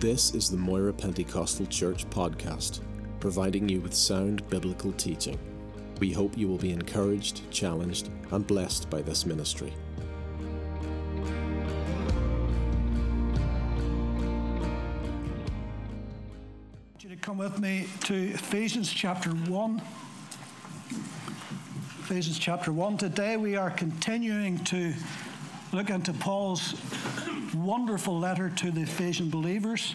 This is the Moira Pentecostal Church podcast, providing you with sound biblical teaching. We hope you will be encouraged, challenged, and blessed by this ministry. you to come with me to Ephesians chapter 1. Ephesians chapter 1. Today we are continuing to look into Paul's wonderful letter to the Ephesian believers.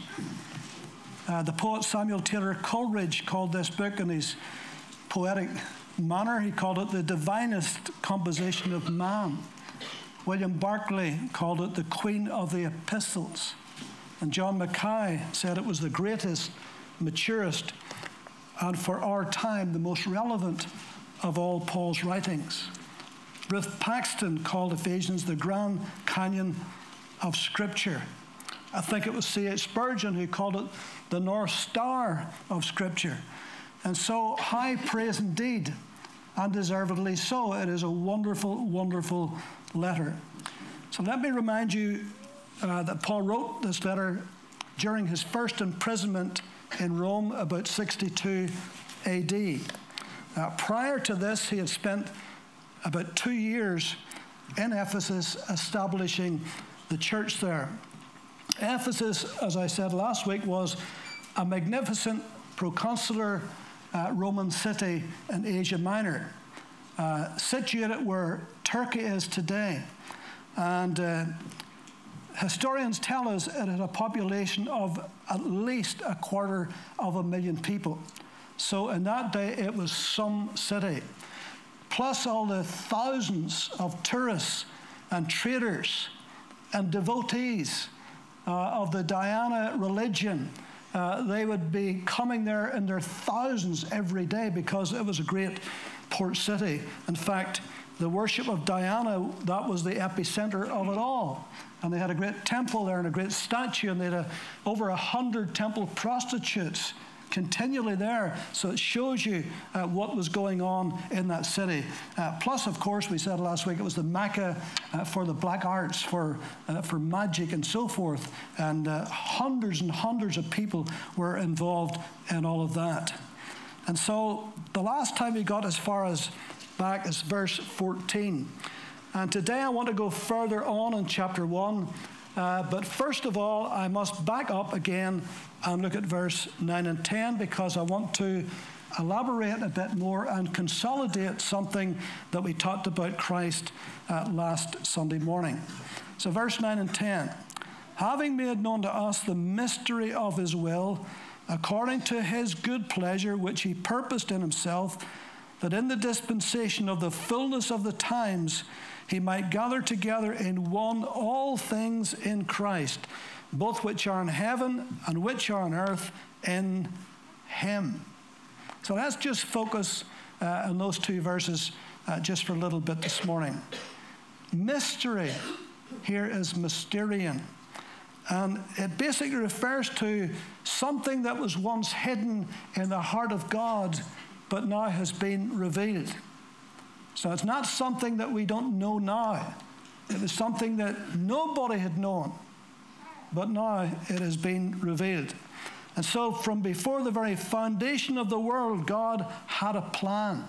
Uh, the poet Samuel Taylor Coleridge called this book in his poetic manner, he called it the divinest composition of man. William Barclay called it the queen of the epistles. And John Mackay said it was the greatest, maturest, and for our time, the most relevant of all Paul's writings. Ruth Paxson called Ephesians the Grand Canyon of Scripture. I think it was C.H. Spurgeon who called it the North Star of Scripture. And so, high praise indeed, and deservedly so. It is a wonderful, wonderful letter. So, let me remind you uh, that Paul wrote this letter during his first imprisonment in Rome about 62 AD. Uh, prior to this, he had spent about two years in Ephesus establishing the church there. Ephesus, as I said last week, was a magnificent proconsular uh, Roman city in Asia Minor, uh, situated where Turkey is today. And uh, historians tell us it had a population of at least a quarter of a million people. So in that day, it was some city. Plus all the thousands of tourists and traders and devotees uh, of the Diana religion. Uh, they would be coming there in their thousands every day because it was a great port city. In fact, the worship of Diana, that was the epicenter of it all. And they had a great temple there and a great statue, and they had a, over a hundred temple prostitutes continually there. So it shows you uh, what was going on in that city. Uh, plus, of course, we said last week it was the Mecca uh, for the black arts, for, uh, for magic and so forth. And uh, hundreds and hundreds of people were involved in all of that. And so the last time we got as far as back as verse 14. And today I want to go further on in chapter 1. Uh, but first of all, I must back up again and look at verse 9 and 10 because I want to elaborate a bit more and consolidate something that we talked about Christ uh, last Sunday morning. So, verse 9 and 10 having made known to us the mystery of his will, according to his good pleasure, which he purposed in himself, that in the dispensation of the fullness of the times he might gather together in one all things in Christ both which are in heaven and which are on earth in him. So let's just focus uh, on those two verses uh, just for a little bit this morning. Mystery here is mysterion. And it basically refers to something that was once hidden in the heart of God, but now has been revealed. So it's not something that we don't know now. It was something that nobody had known but now it has been revealed. And so, from before the very foundation of the world, God had a plan.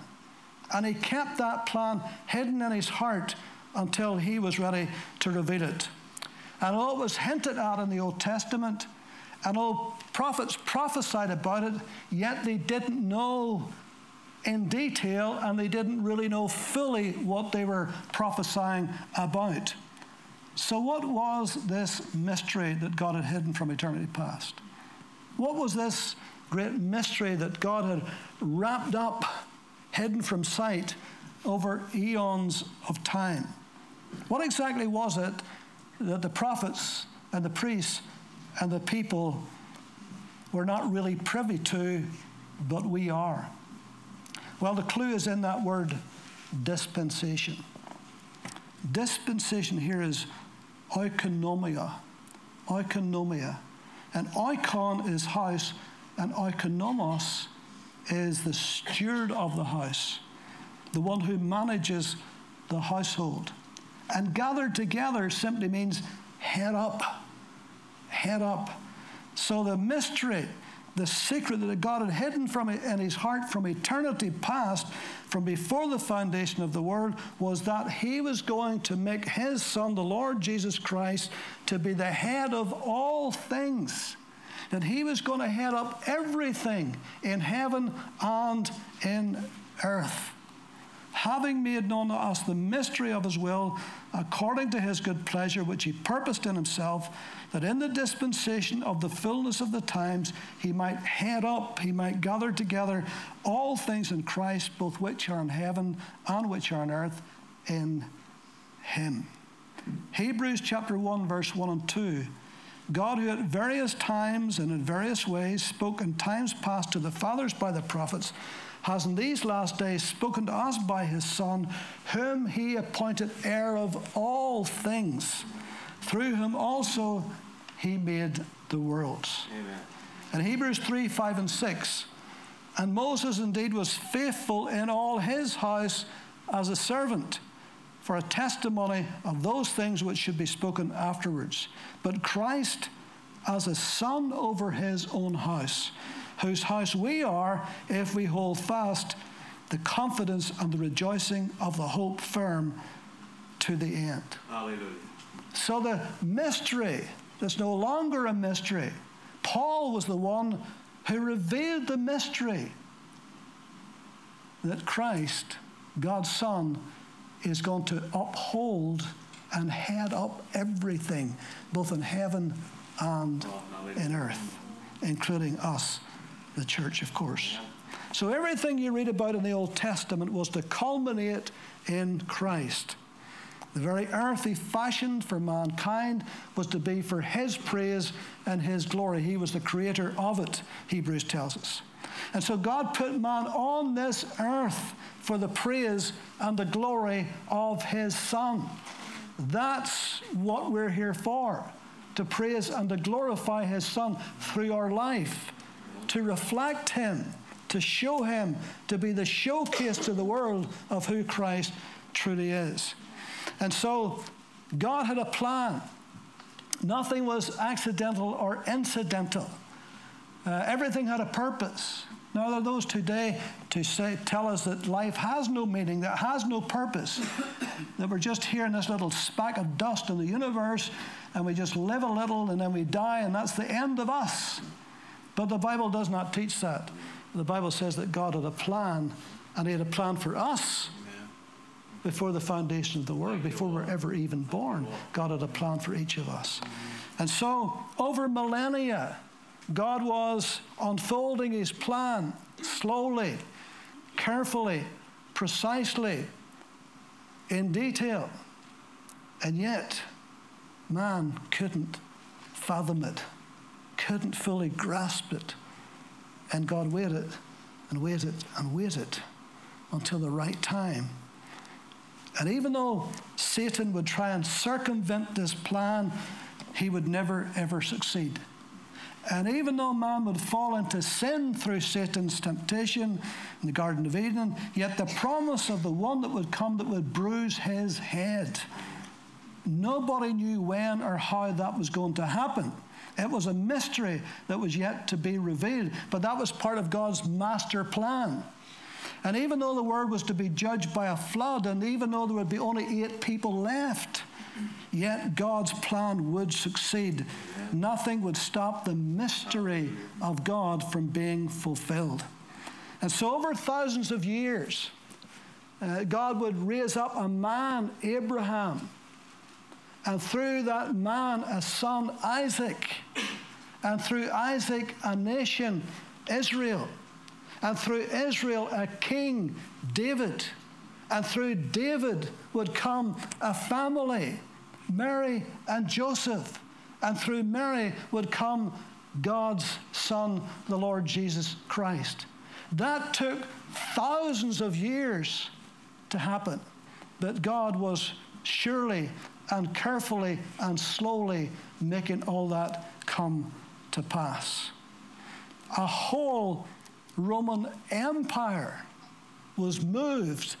And He kept that plan hidden in His heart until He was ready to reveal it. And all it was hinted at in the Old Testament, and all prophets prophesied about it, yet they didn't know in detail and they didn't really know fully what they were prophesying about. So, what was this mystery that God had hidden from eternity past? What was this great mystery that God had wrapped up, hidden from sight over eons of time? What exactly was it that the prophets and the priests and the people were not really privy to, but we are? Well, the clue is in that word dispensation. Dispensation here is oikonomia. Oikonomia. And oikon is house, and oikonomos is the steward of the house, the one who manages the household. And gathered together simply means head up, head up. So the mystery, the secret that God had hidden from in his heart from eternity past, from before the foundation of the world, was that he was going to make his son, the Lord Jesus Christ, to be the head of all things. That he was going to head up everything in heaven and in earth having made known to us the mystery of his will, according to his good pleasure, which he purposed in himself, that in the dispensation of the fullness of the times he might head up, he might gather together all things in Christ, both which are in heaven and which are on earth, in him. Hebrews chapter 1, verse 1 and 2. God, who at various times and in various ways spoke in times past to the fathers by the prophets, has in these last days spoken to us by his Son, whom he appointed heir of all things, through whom also he made the worlds. Amen. In Hebrews 3 5 and 6, and Moses indeed was faithful in all his house as a servant for a testimony of those things which should be spoken afterwards. But Christ as a son over his own house whose house we are if we hold fast the confidence and the rejoicing of the hope firm to the end. Hallelujah. So the mystery is no longer a mystery. Paul was the one who revealed the mystery that Christ, God's Son, is going to uphold and head up everything, both in heaven and in earth, including us the church, of course. So everything you read about in the Old Testament was to culminate in Christ. The very earth he fashioned for mankind was to be for his praise and his glory. He was the creator of it, Hebrews tells us. And so God put man on this earth for the praise and the glory of his Son. That's what we're here for to praise and to glorify his Son through our life to reflect Him, to show Him, to be the showcase to the world of who Christ truly is. And so God had a plan. Nothing was accidental or incidental. Uh, everything had a purpose. Now, there are those today to say, tell us that life has no meaning, that has no purpose, that we're just here in this little speck of dust in the universe, and we just live a little and then we die, and that's the end of us. But the Bible does not teach that. The Bible says that God had a plan, and He had a plan for us before the foundation of the world, before we're ever even born. God had a plan for each of us. And so, over millennia, God was unfolding His plan slowly, carefully, precisely, in detail. And yet, man couldn't fathom it couldn't fully grasp it. And God waited and waited and waited until the right time. And even though Satan would try and circumvent this plan, he would never, ever succeed. And even though man would fall into sin through Satan's temptation in the Garden of Eden, yet the promise of the one that would come that would bruise his head, nobody knew when or how that was going to happen. It was a mystery that was yet to be revealed, but that was part of God's master plan. And even though the world was to be judged by a flood, and even though there would be only eight people left, yet God's plan would succeed. Nothing would stop the mystery of God from being fulfilled. And so, over thousands of years, uh, God would raise up a man, Abraham, and through that man, a son, Isaac. And through Isaac, a nation, Israel. And through Israel, a king, David. And through David would come a family, Mary and Joseph. And through Mary would come God's Son, the Lord Jesus Christ. That took thousands of years to happen. But God was surely and carefully and slowly making all that come to pass. A whole Roman Empire was moved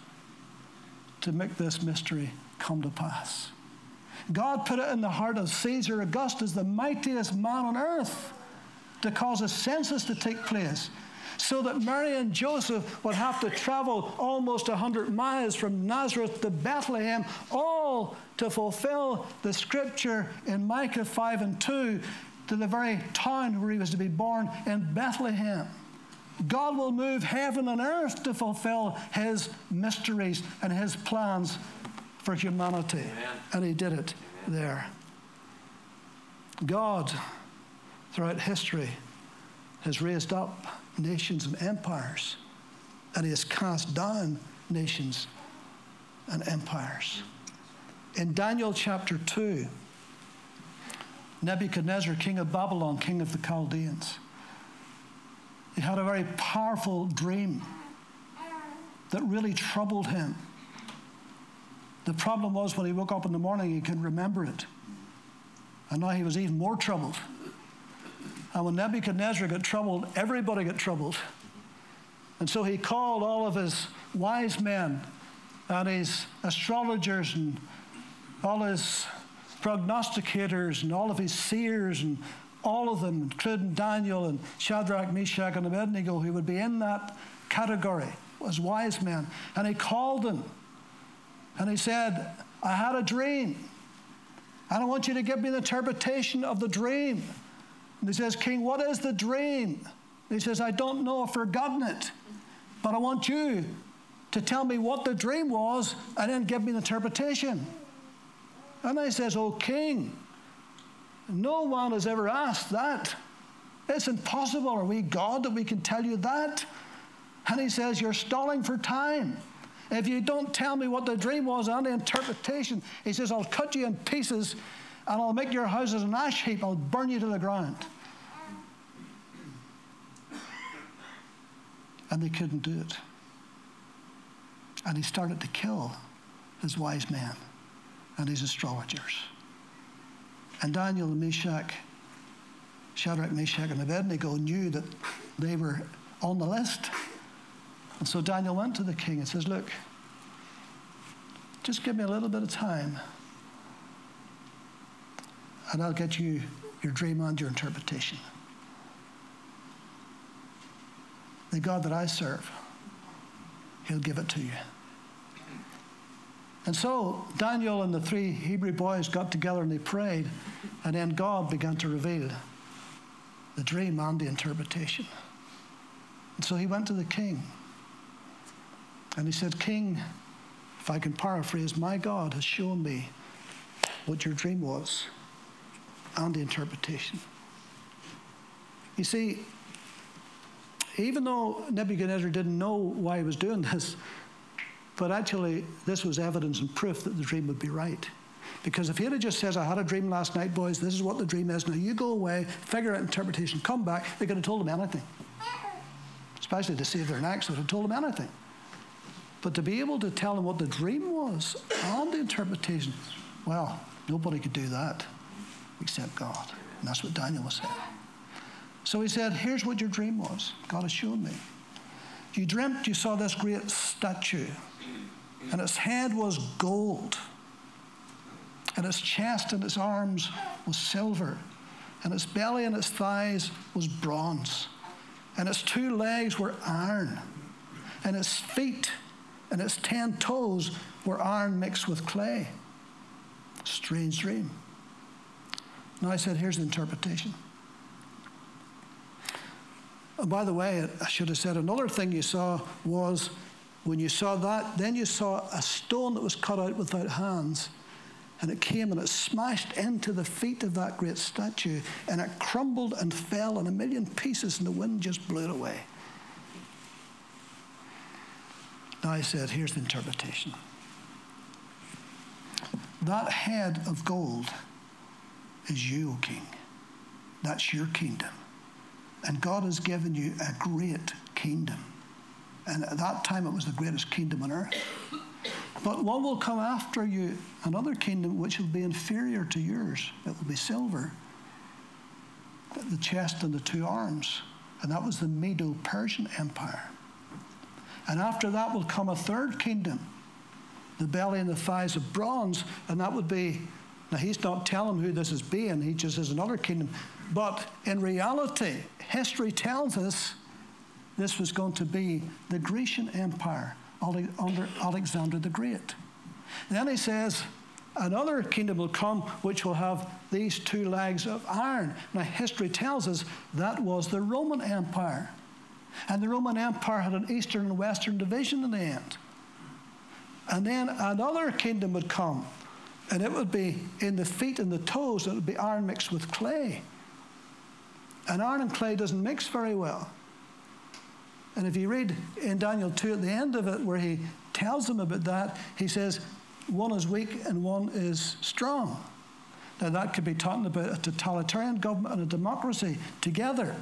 to make this mystery come to pass. God put it in the heart of Caesar Augustus, the mightiest man on earth, to cause a census to take place so that Mary and Joseph would have to travel almost 100 miles from Nazareth to Bethlehem, all to fulfill the scripture in Micah 5 and 2 to the very town where he was to be born in Bethlehem. God will move heaven and earth to fulfill his mysteries and his plans for humanity. Amen. And he did it Amen. there. God, throughout history, has raised up nations and empires, and he has cast down nations and empires. In Daniel chapter 2, Nebuchadnezzar, king of Babylon, king of the Chaldeans, he had a very powerful dream that really troubled him. The problem was when he woke up in the morning, he couldn't remember it. And now he was even more troubled. And when Nebuchadnezzar got troubled, everybody got troubled. And so he called all of his wise men and his astrologers and all his prognosticators and all of his seers and all of them, including Daniel and Shadrach, Meshach, and Abednego, who would be in that category as wise men. And he called them and he said, I had a dream. And I want you to give me the interpretation of the dream. And he says, King, what is the dream? And he says, I don't know, I've forgotten it. But I want you to tell me what the dream was and then give me the interpretation. And he says, Oh, King, no one has ever asked that. It's impossible. Are we God that we can tell you that? And he says, You're stalling for time. If you don't tell me what the dream was and the interpretation, he says, I'll cut you in pieces and I'll make your houses an ash heap. I'll burn you to the ground. And they couldn't do it. And he started to kill his wise men and his astrologers. And Daniel and Meshach, Shadrach, Meshach, and Abednego knew that they were on the list. And so Daniel went to the king and says, Look, just give me a little bit of time, and I'll get you your dream and your interpretation. The God that I serve, He'll give it to you. And so Daniel and the three Hebrew boys got together and they prayed, and then God began to reveal the dream and the interpretation. And so he went to the king and he said, King, if I can paraphrase, my God has shown me what your dream was and the interpretation. You see, even though Nebuchadnezzar didn't know why he was doing this, but actually, this was evidence and proof that the dream would be right. Because if he had just says, I had a dream last night, boys, this is what the dream is. Now you go away, figure out interpretation, come back, they could have told him anything. Especially to save their necks, they would have told him anything. But to be able to tell him what the dream was and the interpretation, well, nobody could do that except God. And that's what Daniel was saying. So he said, Here's what your dream was. God has shown me. You dreamt you saw this great statue and its head was gold, and its chest and its arms was silver, and its belly and its thighs was bronze, and its two legs were iron, and its feet and its ten toes were iron mixed with clay. Strange dream. Now I said, here's the interpretation. And by the way, I should have said another thing you saw was when you saw that, then you saw a stone that was cut out without hands. And it came and it smashed into the feet of that great statue, and it crumbled and fell in a million pieces, and the wind just blew it away. Now I said, here's the interpretation. That head of gold is you, O king. That's your kingdom. And God has given you a great kingdom. And at that time, it was the greatest kingdom on earth. But one will come after you, another kingdom which will be inferior to yours. It will be silver, the chest and the two arms. And that was the Medo Persian Empire. And after that will come a third kingdom, the belly and the thighs of bronze, and that would be Now, he's not telling who this is being, he just is another kingdom. But in reality, history tells us this was going to be the Grecian Empire under Alexander the Great. Then he says, Another kingdom will come which will have these two legs of iron. Now, history tells us that was the Roman Empire. And the Roman Empire had an eastern and western division in the end. And then another kingdom would come, and it would be in the feet and the toes, it would be iron mixed with clay. And iron and clay doesn't mix very well. And if you read in Daniel 2 at the end of it, where he tells them about that, he says, one is weak and one is strong. Now, that could be talking about a totalitarian government and a democracy together.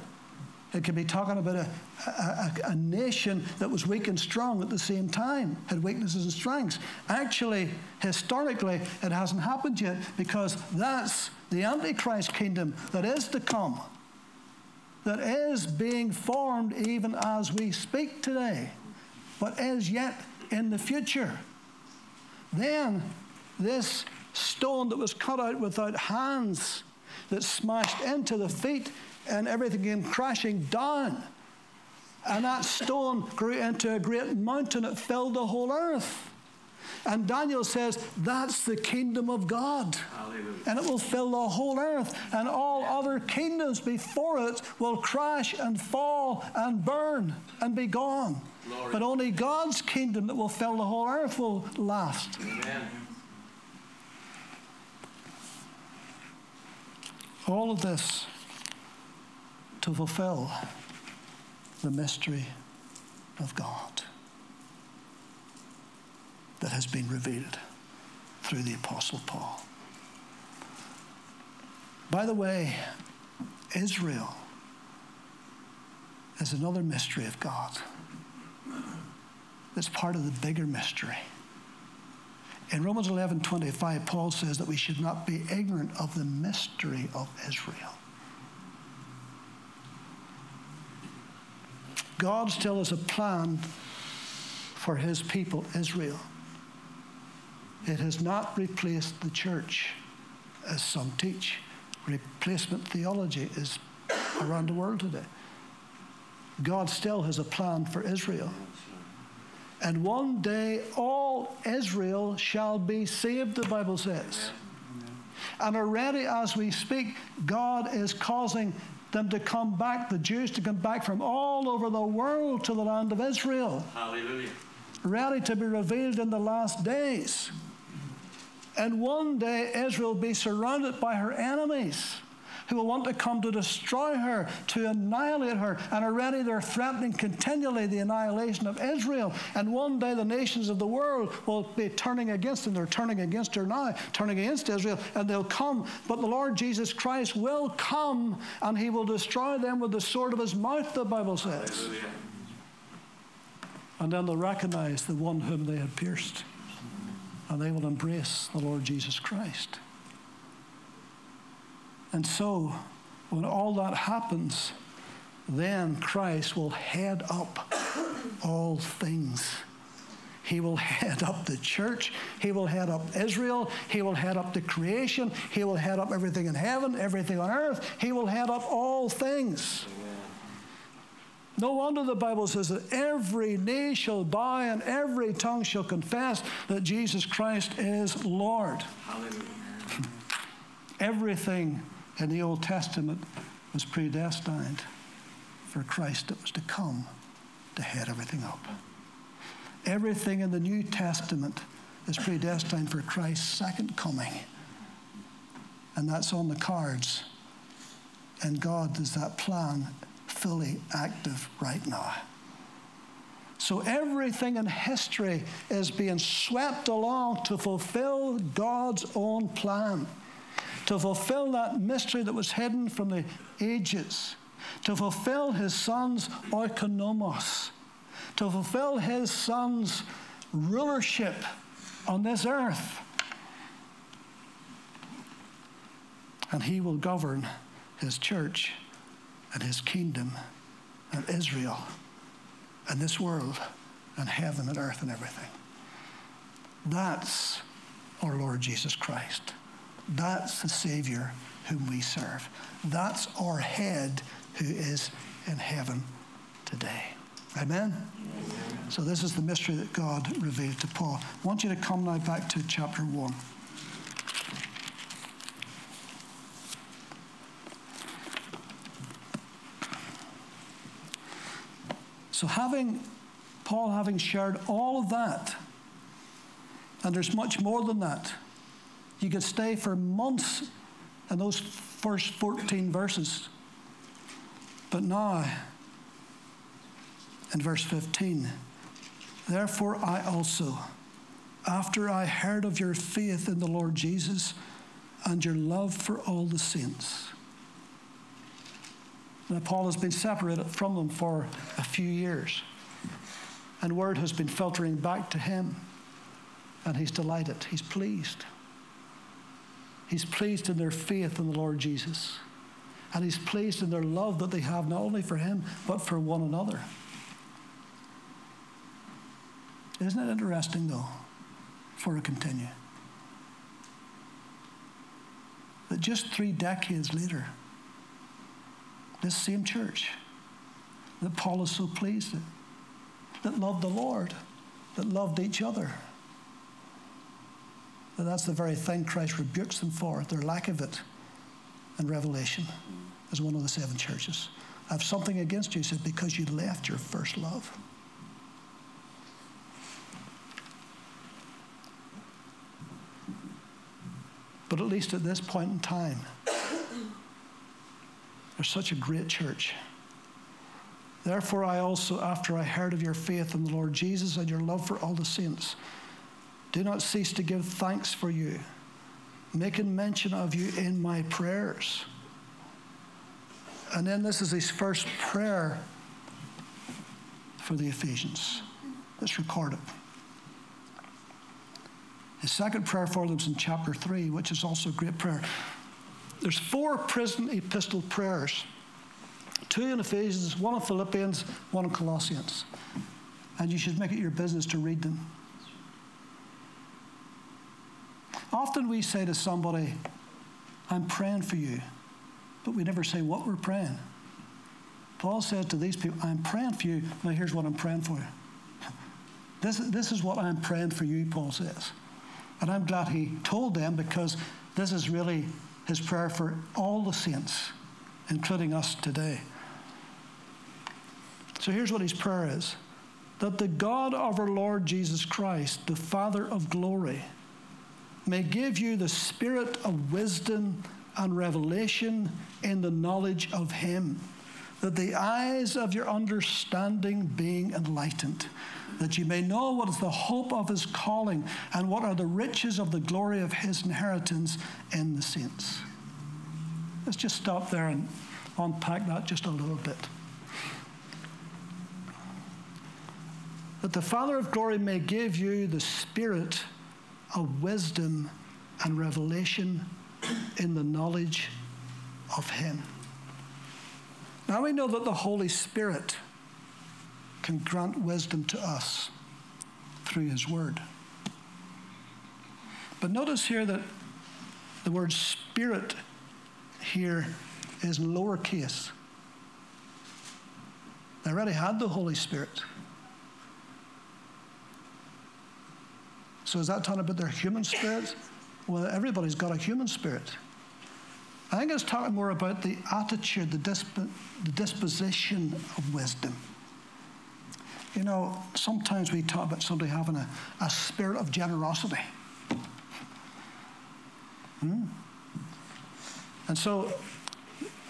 It could be talking about a, a, a, nation that was weak and strong at the same time, had weaknesses and strengths. Actually, historically, it hasn't happened yet because that's the Antichrist kingdom that is to come, that is being formed even as we speak today, but is yet in the future. Then, this stone that was cut out without hands, that smashed into the feet and everything came crashing down. And that stone grew into a great mountain. It filled the whole earth. And Daniel says, that's the kingdom of God. Hallelujah. And it will fill the whole earth. And all other kingdoms before it will crash and fall and burn and be gone. Glory. But only God's kingdom that will fill the whole earth will last. Amen. All of this to fulfill the mystery of God that has been revealed through the Apostle Paul. By the way, Israel is another mystery of God. It's part of the bigger mystery. In Romans 11 25, Paul says that we should not be ignorant of the mystery of Israel. God still has a plan for his people, Israel. It has not replaced the church, as some teach. Replacement theology is around the world today. God still has a plan for Israel. And one day all Israel shall be saved, the Bible says. And already as we speak, God is causing them to come back, the Jews to come back from all over the world to the land of Israel. Hallelujah. Ready to be revealed in the last days. And one day Israel will be surrounded by her enemies who will want to come to destroy her, to annihilate her. And already they're threatening continually the annihilation of Israel. And one day the nations of the world will be turning against them. They're turning against her now, turning against Israel, and they'll come. But the Lord Jesus Christ will come and he will destroy them with the sword of his mouth, the Bible says. Hallelujah. And then they'll recognize the one whom they had pierced. And they will embrace the Lord Jesus Christ. And so, when all that happens, then Christ will head up all things. He will head up the church. He will head up Israel. He will head up the creation. He will head up everything in heaven, everything on earth. He will head up all things. No wonder the Bible says that every knee shall bow and every tongue shall confess that Jesus Christ is Lord. Hallelujah. Everything in the Old Testament was predestined for Christ that was to come to head everything up. Everything in the New Testament is predestined for Christ's second coming. And that's on the cards. And God does that plan fully active right now. So everything in history is being swept along to fulfill God's own plan to fulfill that mystery that was hidden from the ages, to fulfill his son's oikonomos, to fulfill his son's rulership on this earth. And he will govern his church and his kingdom and Israel and this world and heaven and earth and everything. That's our Lord Jesus Christ. That's the Savior whom we serve. That's our head who is in heaven today. Amen? Amen? So, this is the mystery that God revealed to Paul. I want you to come now back to chapter 1. So, having Paul having shared all of that, and there's much more than that, you could stay for months in those first 14 verses. But now, in verse 15, therefore I also, after I heard of your faith in the Lord Jesus and your love for all the saints, now, Paul has been separated from them for a few years, and word has been filtering back to him, and he's delighted, he's pleased. He's pleased in their faith in the Lord Jesus, and he's pleased in their love that they have not only for him, but for one another. Isn't it interesting, though, for a continue? That just three decades later, this same church that Paul is so pleased with, that loved the Lord, that loved each other. That that's the very thing Christ rebukes them for, their lack of it in Revelation as one of the seven churches. I have something against you, he said, because you left your first love. But at least at this point in time, they're such a great church. Therefore, I also, after I heard of your faith in the Lord Jesus and your love for all the saints, do not cease to give thanks for you, making mention of you in my prayers. And then this is his first prayer for the Ephesians. Let's record it. His second prayer for them is in chapter 3, which is also a great prayer. There's four prison epistle prayers two in Ephesians, one in Philippians, one in Colossians. And you should make it your business to read them. Often we say to somebody, I'm praying for you, but we never say what we're praying. Paul said to these people, I'm praying for you. Now, here's what I'm praying for you. This, this is what I'm praying for you, Paul says. And I'm glad he told them because this is really his prayer for all the saints, including us today. So here's what his prayer is that the God of our Lord Jesus Christ, the Father of glory, may give you the spirit of wisdom and revelation in the knowledge of him, that the eyes of your understanding being enlightened that you may know what is the hope of his calling and what are the riches of the glory of his inheritance in the saints. Let's just stop there and unpack that just a little bit. That the Father of glory may give you the spirit of wisdom and revelation in the knowledge of him. Now we know that the Holy Spirit can grant wisdom to us through His Word. But notice here that the word Spirit here is lowercase. They already had the Holy Spirit. So is that talking about their human spirit? Well, everybody's got a human spirit. I think it's talking more about the attitude, the, disp- the disposition of wisdom. You know, sometimes we talk about somebody having a, a spirit of generosity. Hmm? And so,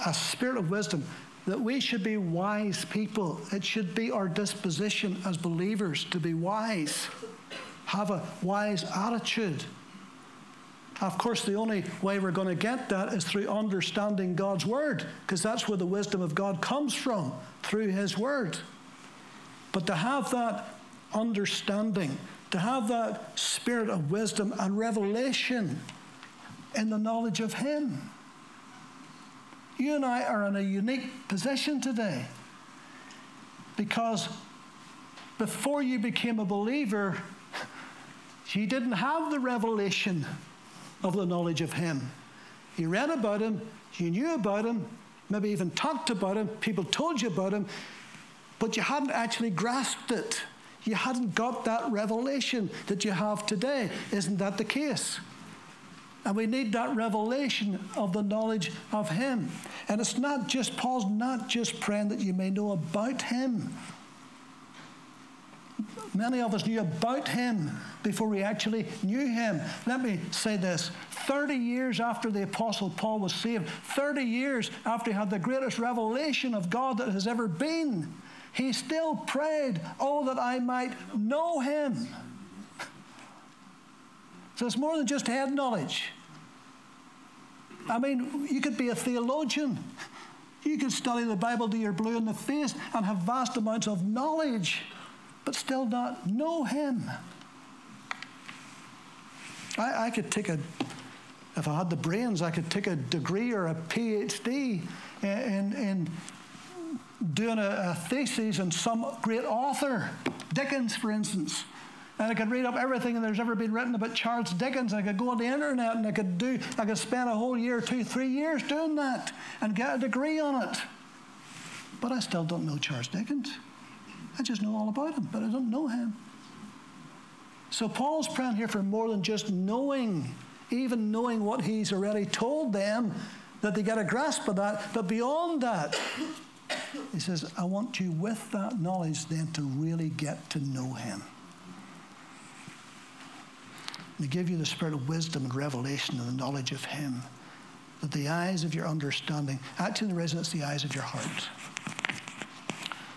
a spirit of wisdom, that we should be wise people. It should be our disposition as believers to be wise, have a wise attitude. Of course, the only way we're going to get that is through understanding God's Word, because that's where the wisdom of God comes from, through His Word. But to have that understanding, to have that spirit of wisdom and revelation in the knowledge of Him. You and I are in a unique position today because before you became a believer, you didn't have the revelation of the knowledge of Him. You read about Him, you knew about Him, maybe even talked about Him, people told you about Him, but you hadn't actually grasped it. You hadn't got that revelation that you have today. Isn't that the case? And we need that revelation of the knowledge of Him. And it's not just, Paul's not just praying that you may know about Him. Many of us knew about Him before we actually knew Him. Let me say this 30 years after the Apostle Paul was saved, 30 years after he had the greatest revelation of God that has ever been, he still prayed, Oh, that I might know Him. So it's more than just head knowledge. I mean, you could be a theologian. You could study the Bible to your blue in the face and have vast amounts of knowledge, but still not know Him. I, I could take a, if I had the brains, I could take a degree or a PhD in, in, in doing a, a thesis on some great author, Dickens, for instance. And I could read up everything that there's ever been written about Charles Dickens. I could go on the internet and I could do, I could spend a whole year, two, three years doing that and get a degree on it. But I still don't know Charles Dickens. I just know all about him, but I don't know him. So Paul's praying here for more than just knowing, even knowing what he's already told them, that they get a grasp of that. But beyond that, he says, I want you with that knowledge then to really get to know him to give you the spirit of wisdom and revelation and the knowledge of Him. That the eyes of your understanding, actually, in the residence, the eyes of your heart.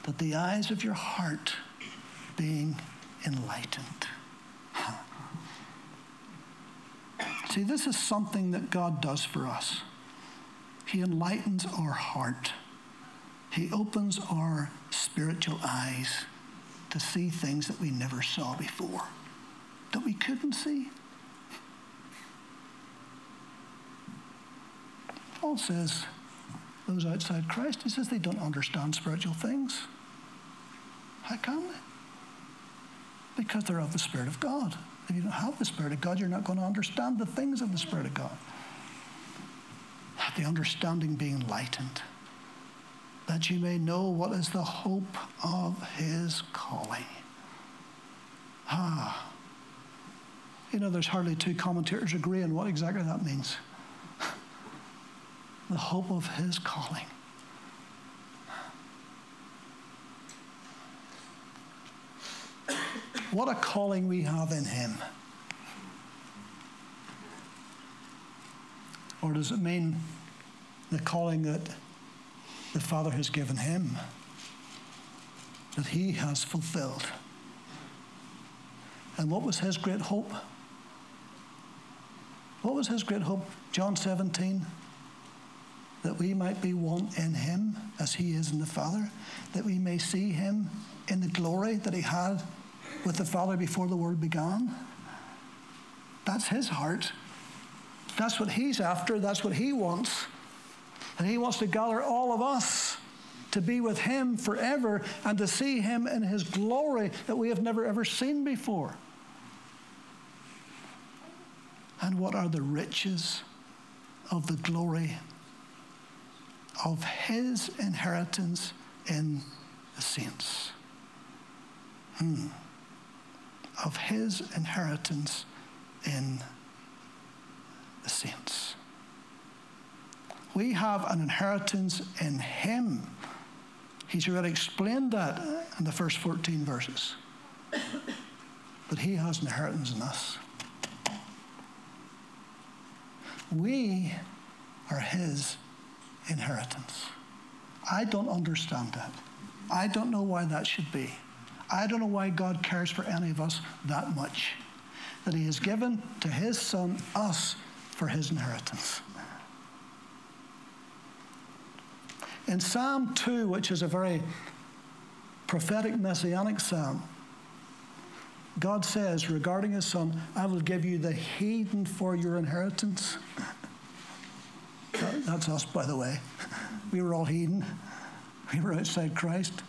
That the eyes of your heart being enlightened. See, this is something that God does for us. He enlightens our heart. He opens our spiritual eyes to see things that we never saw before that we couldn't see? Paul says, those outside Christ, he says they don't understand spiritual things. How can they? Because they're of the Spirit of God. If you don't have the Spirit of God, you're not going to understand the things of the Spirit of God. The understanding being lightened, that you may know what is the hope of his calling. Ah, you know, there's hardly two commentators agree on what exactly that means. the hope of his calling. What a calling we have in him. Or does it mean the calling that the Father has given him, that he has fulfilled? And what was his great hope? What was his great hope? John 17. That we might be one in him as he is in the Father, that we may see him in the glory that he had with the Father before the world began. That's his heart. That's what he's after. That's what he wants. And he wants to gather all of us to be with him forever and to see him in his glory that we have never ever seen before. And what are the riches of the glory of his inheritance in the saints? Hmm. Of his inheritance in the saints. We have an inheritance in him. He's already explained that in the first 14 verses. But he has an inheritance in us. We are his inheritance. I don't understand that. I don't know why that should be. I don't know why God cares for any of us that much. That he has given to his son us for his inheritance. In Psalm 2, which is a very prophetic messianic psalm, God says regarding his son, I will give you the heathen for your inheritance. That's us, by the way. We were all heathen, we were outside Christ.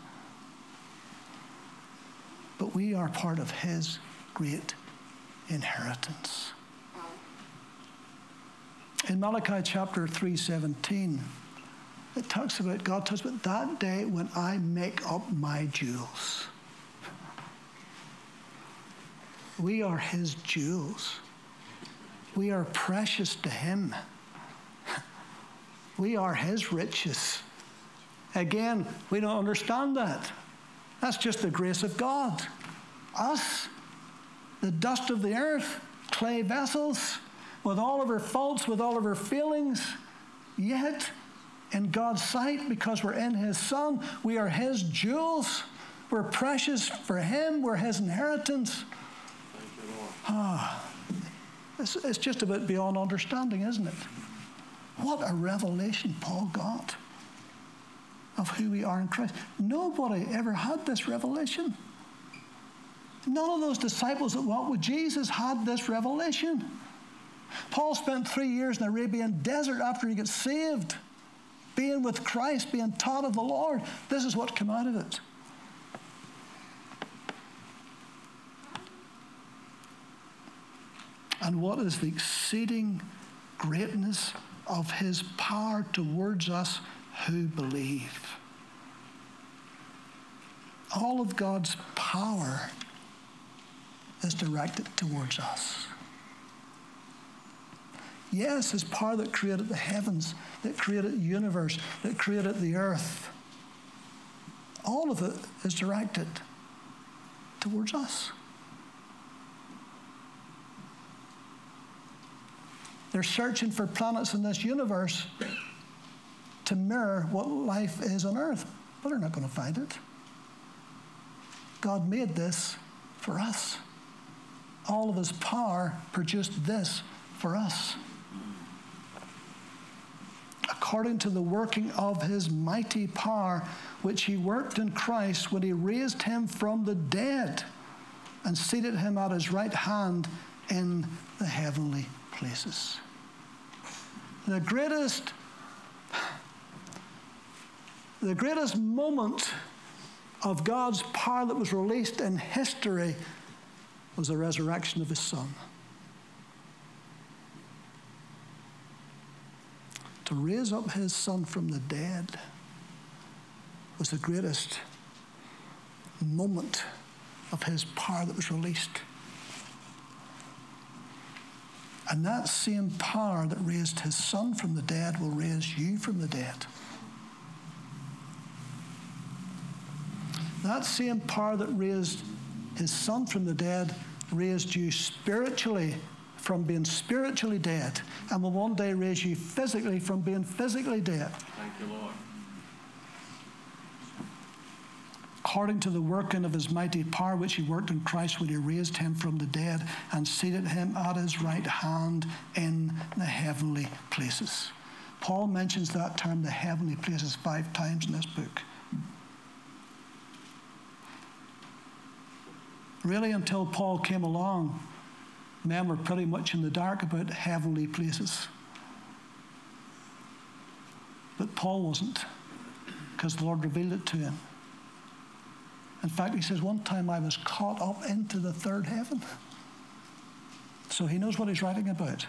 But we are part of his great inheritance. In Malachi chapter 3:17, it talks about God talks about that day when I make up my jewels. We are his jewels. We are precious to him. We are his riches. Again, we don't understand that. That's just the grace of God. Us, the dust of the earth, clay vessels, with all of our faults, with all of our failings, yet in God's sight, because we're in His Son, we are His jewels. We're precious for Him, we're His inheritance. Ah, it's, it's just bit beyond understanding, isn't it? What a revelation Paul got of who we are in Christ. Nobody ever had this revelation. None of those disciples that walked with Jesus had this revelation. Paul spent three years in the Arabian desert after he got saved, being with Christ, being taught of the Lord. This is what came out of it. And what is the exceeding greatness of his power towards us who believe? All of God's power is directed towards us. Yes, his power that created the heavens, that created the universe, that created the earth. All of it is directed towards us. They're searching for planets in this universe to mirror what life is on earth, but they're not going to find it. God made this for us. All of his power produced this for us according to the working of his mighty power, which he worked in Christ when he raised him from the dead and seated him at his right hand in the heavenly places. The greatest, the greatest moment of God's power that was released in history was the resurrection of his son. to raise up his son from the dead was the greatest moment of his power that was released. And that same power that raised his son from the dead will raise you from the dead. That same power that raised his son from the dead raised you spiritually from being spiritually dead and will one day raise you physically from being physically dead. Thank you, Lord. According to the working of his mighty power, which he worked in Christ when he raised him from the dead and seated him at his right hand in the heavenly places. Paul mentions that term, the heavenly places, five times in this book. Really, until Paul came along, men were pretty much in the dark about heavenly places. But Paul wasn't, because the Lord revealed it to him. In fact, he says, One time I was caught up into the third heaven. So he knows what he's writing about.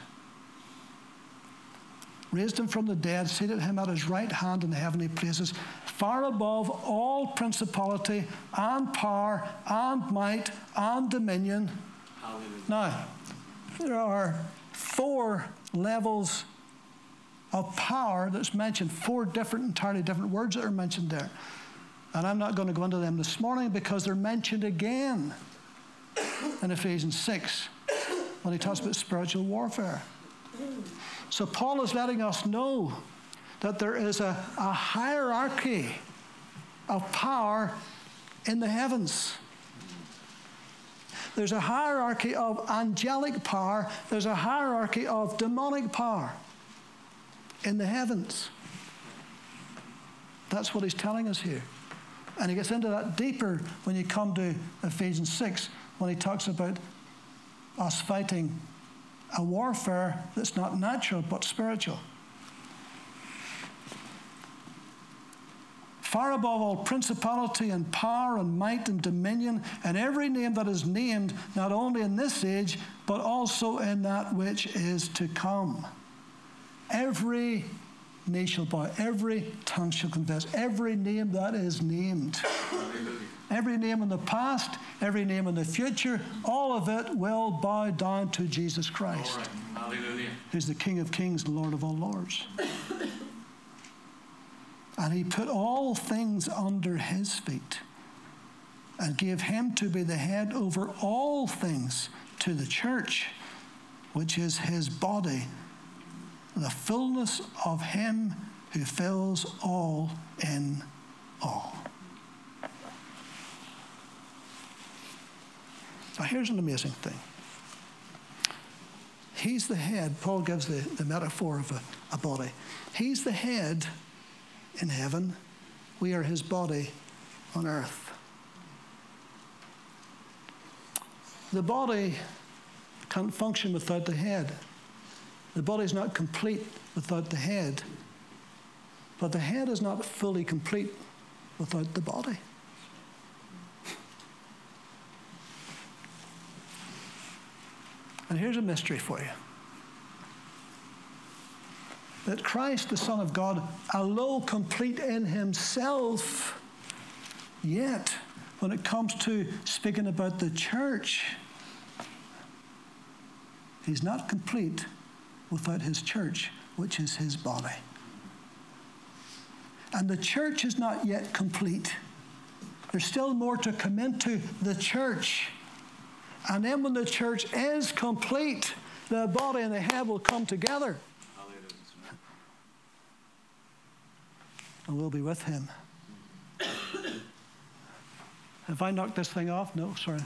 Raised him from the dead, seated him at his right hand in the heavenly places, far above all principality and power and might and dominion. Hallelujah. Now, there are four levels of power that's mentioned, four different, entirely different words that are mentioned there. And I'm not going to go into them this morning because they're mentioned again in Ephesians 6 when he talks about spiritual warfare. So Paul is letting us know that there is a, a hierarchy of power in the heavens. There's a hierarchy of angelic power, there's a hierarchy of demonic power in the heavens. That's what he's telling us here. And he gets into that deeper when you come to Ephesians 6, when he talks about us fighting a warfare that's not natural but spiritual. far above all principality and power and might and dominion and every name that is named, not only in this age, but also in that which is to come. every knee shall bow, every tongue shall confess, every name that is named. Every name in the past, every name in the future, all of it will bow down to Jesus Christ, who's the King of kings and Lord of all lords. and he put all things under his feet and gave him to be the head over all things to the church, which is his body, the fullness of him who fills all in all. Now, here's an amazing thing. He's the head. Paul gives the, the metaphor of a, a body. He's the head in heaven. We are his body on earth. The body can't function without the head. The body is not complete without the head. But the head is not fully complete without the body. And here's a mystery for you that Christ, the Son of God, although complete in himself, yet when it comes to speaking about the church, he's not complete without his church, which is his body. And the church is not yet complete. There's still more to come into the church. And then when the church is complete, the body and the head will come together. And we'll be with him. Have I knocked this thing off? No, sorry.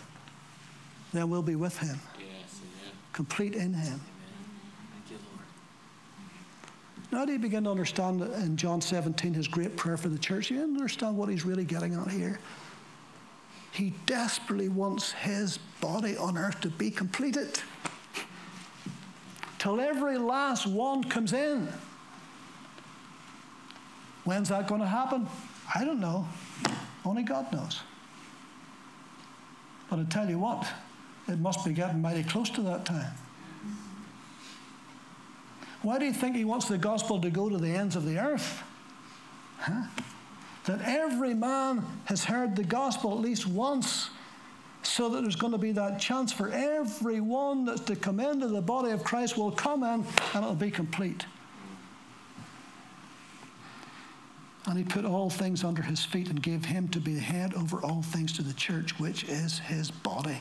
Then we'll be with him. Yes, complete in him. You, now do you begin to understand in John 17 his great prayer for the church? You understand what he's really getting at here? He desperately wants his body on earth to be completed. Till every last one comes in. When's that going to happen? I don't know. Only God knows. But I tell you what, it must be getting mighty close to that time. Why do you think he wants the gospel to go to the ends of the earth? Huh? That every man has heard the gospel at least once, so that there's going to be that chance for everyone that's to come into the body of Christ will come in and it'll be complete. And he put all things under his feet and gave him to be the head over all things to the church, which is his body,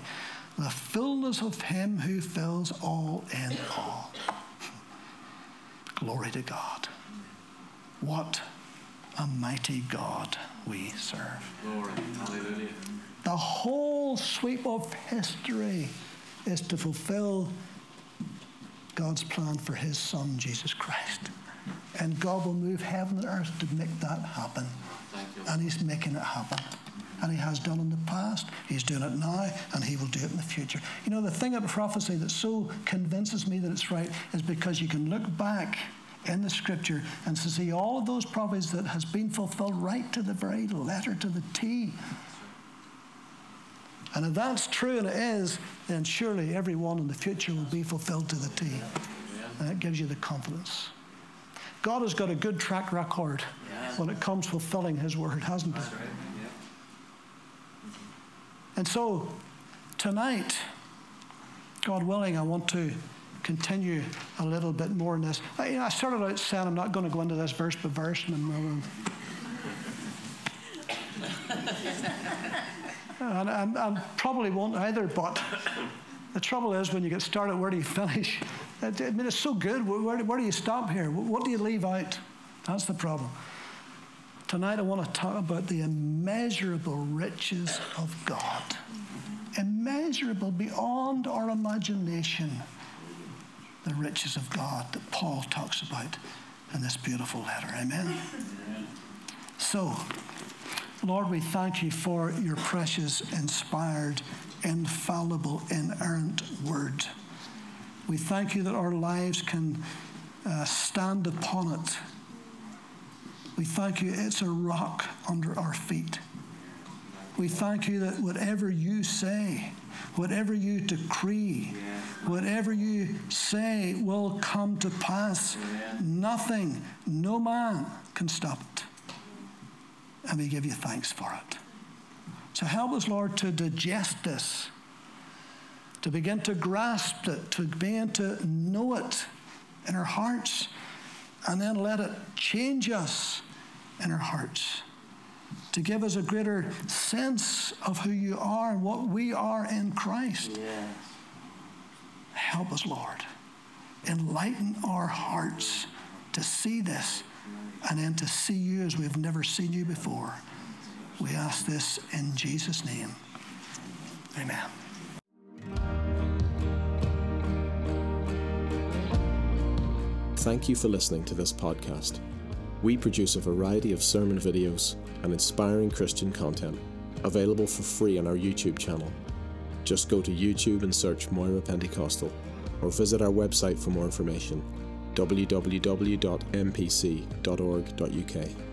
the fullness of him who fills all in all. Glory to God. What a mighty God we serve. Glory. Hallelujah. The whole sweep of history is to fulfill God's plan for his Son, Jesus Christ. And God will move heaven and earth to make that happen. And he's making it happen. And he has done in the past, he's doing it now, and he will do it in the future. You know, the thing about prophecy that so convinces me that it's right is because you can look back in the scripture and to see all of those prophecies that has been fulfilled right to the very letter to the T. And if that's true, and it is, then surely everyone in the future will be fulfilled to the T. And that gives you the confidence. God has got a good track record when it comes fulfilling His word, hasn't He? And so, tonight, God willing, I want to continue a little bit more in this. I, you know, I started out saying I'm not going to go into this verse by verse, and, and, and, and probably won't either. But the trouble is, when you get started, where do you finish? I mean, it's so good. Where, where do you stop here? What do you leave out? That's the problem. Tonight, I want to talk about the immeasurable riches of God. Immeasurable beyond our imagination the riches of God that Paul talks about in this beautiful letter. Amen. So, Lord, we thank you for your precious, inspired, infallible, inerrant word. We thank you that our lives can uh, stand upon it. We thank you, it's a rock under our feet. We thank you that whatever you say, whatever you decree, Whatever you say will come to pass. Nothing, no man can stop it. And we give you thanks for it. So help us, Lord, to digest this, to begin to grasp it, to begin to know it in our hearts, and then let it change us in our hearts, to give us a greater sense of who you are and what we are in Christ. Yes. Help us, Lord. Enlighten our hearts to see this and then to see you as we've never seen you before. We ask this in Jesus' name. Amen. Thank you for listening to this podcast. We produce a variety of sermon videos and inspiring Christian content available for free on our YouTube channel. Just go to YouTube and search Moira Pentecostal or visit our website for more information www.mpc.org.uk.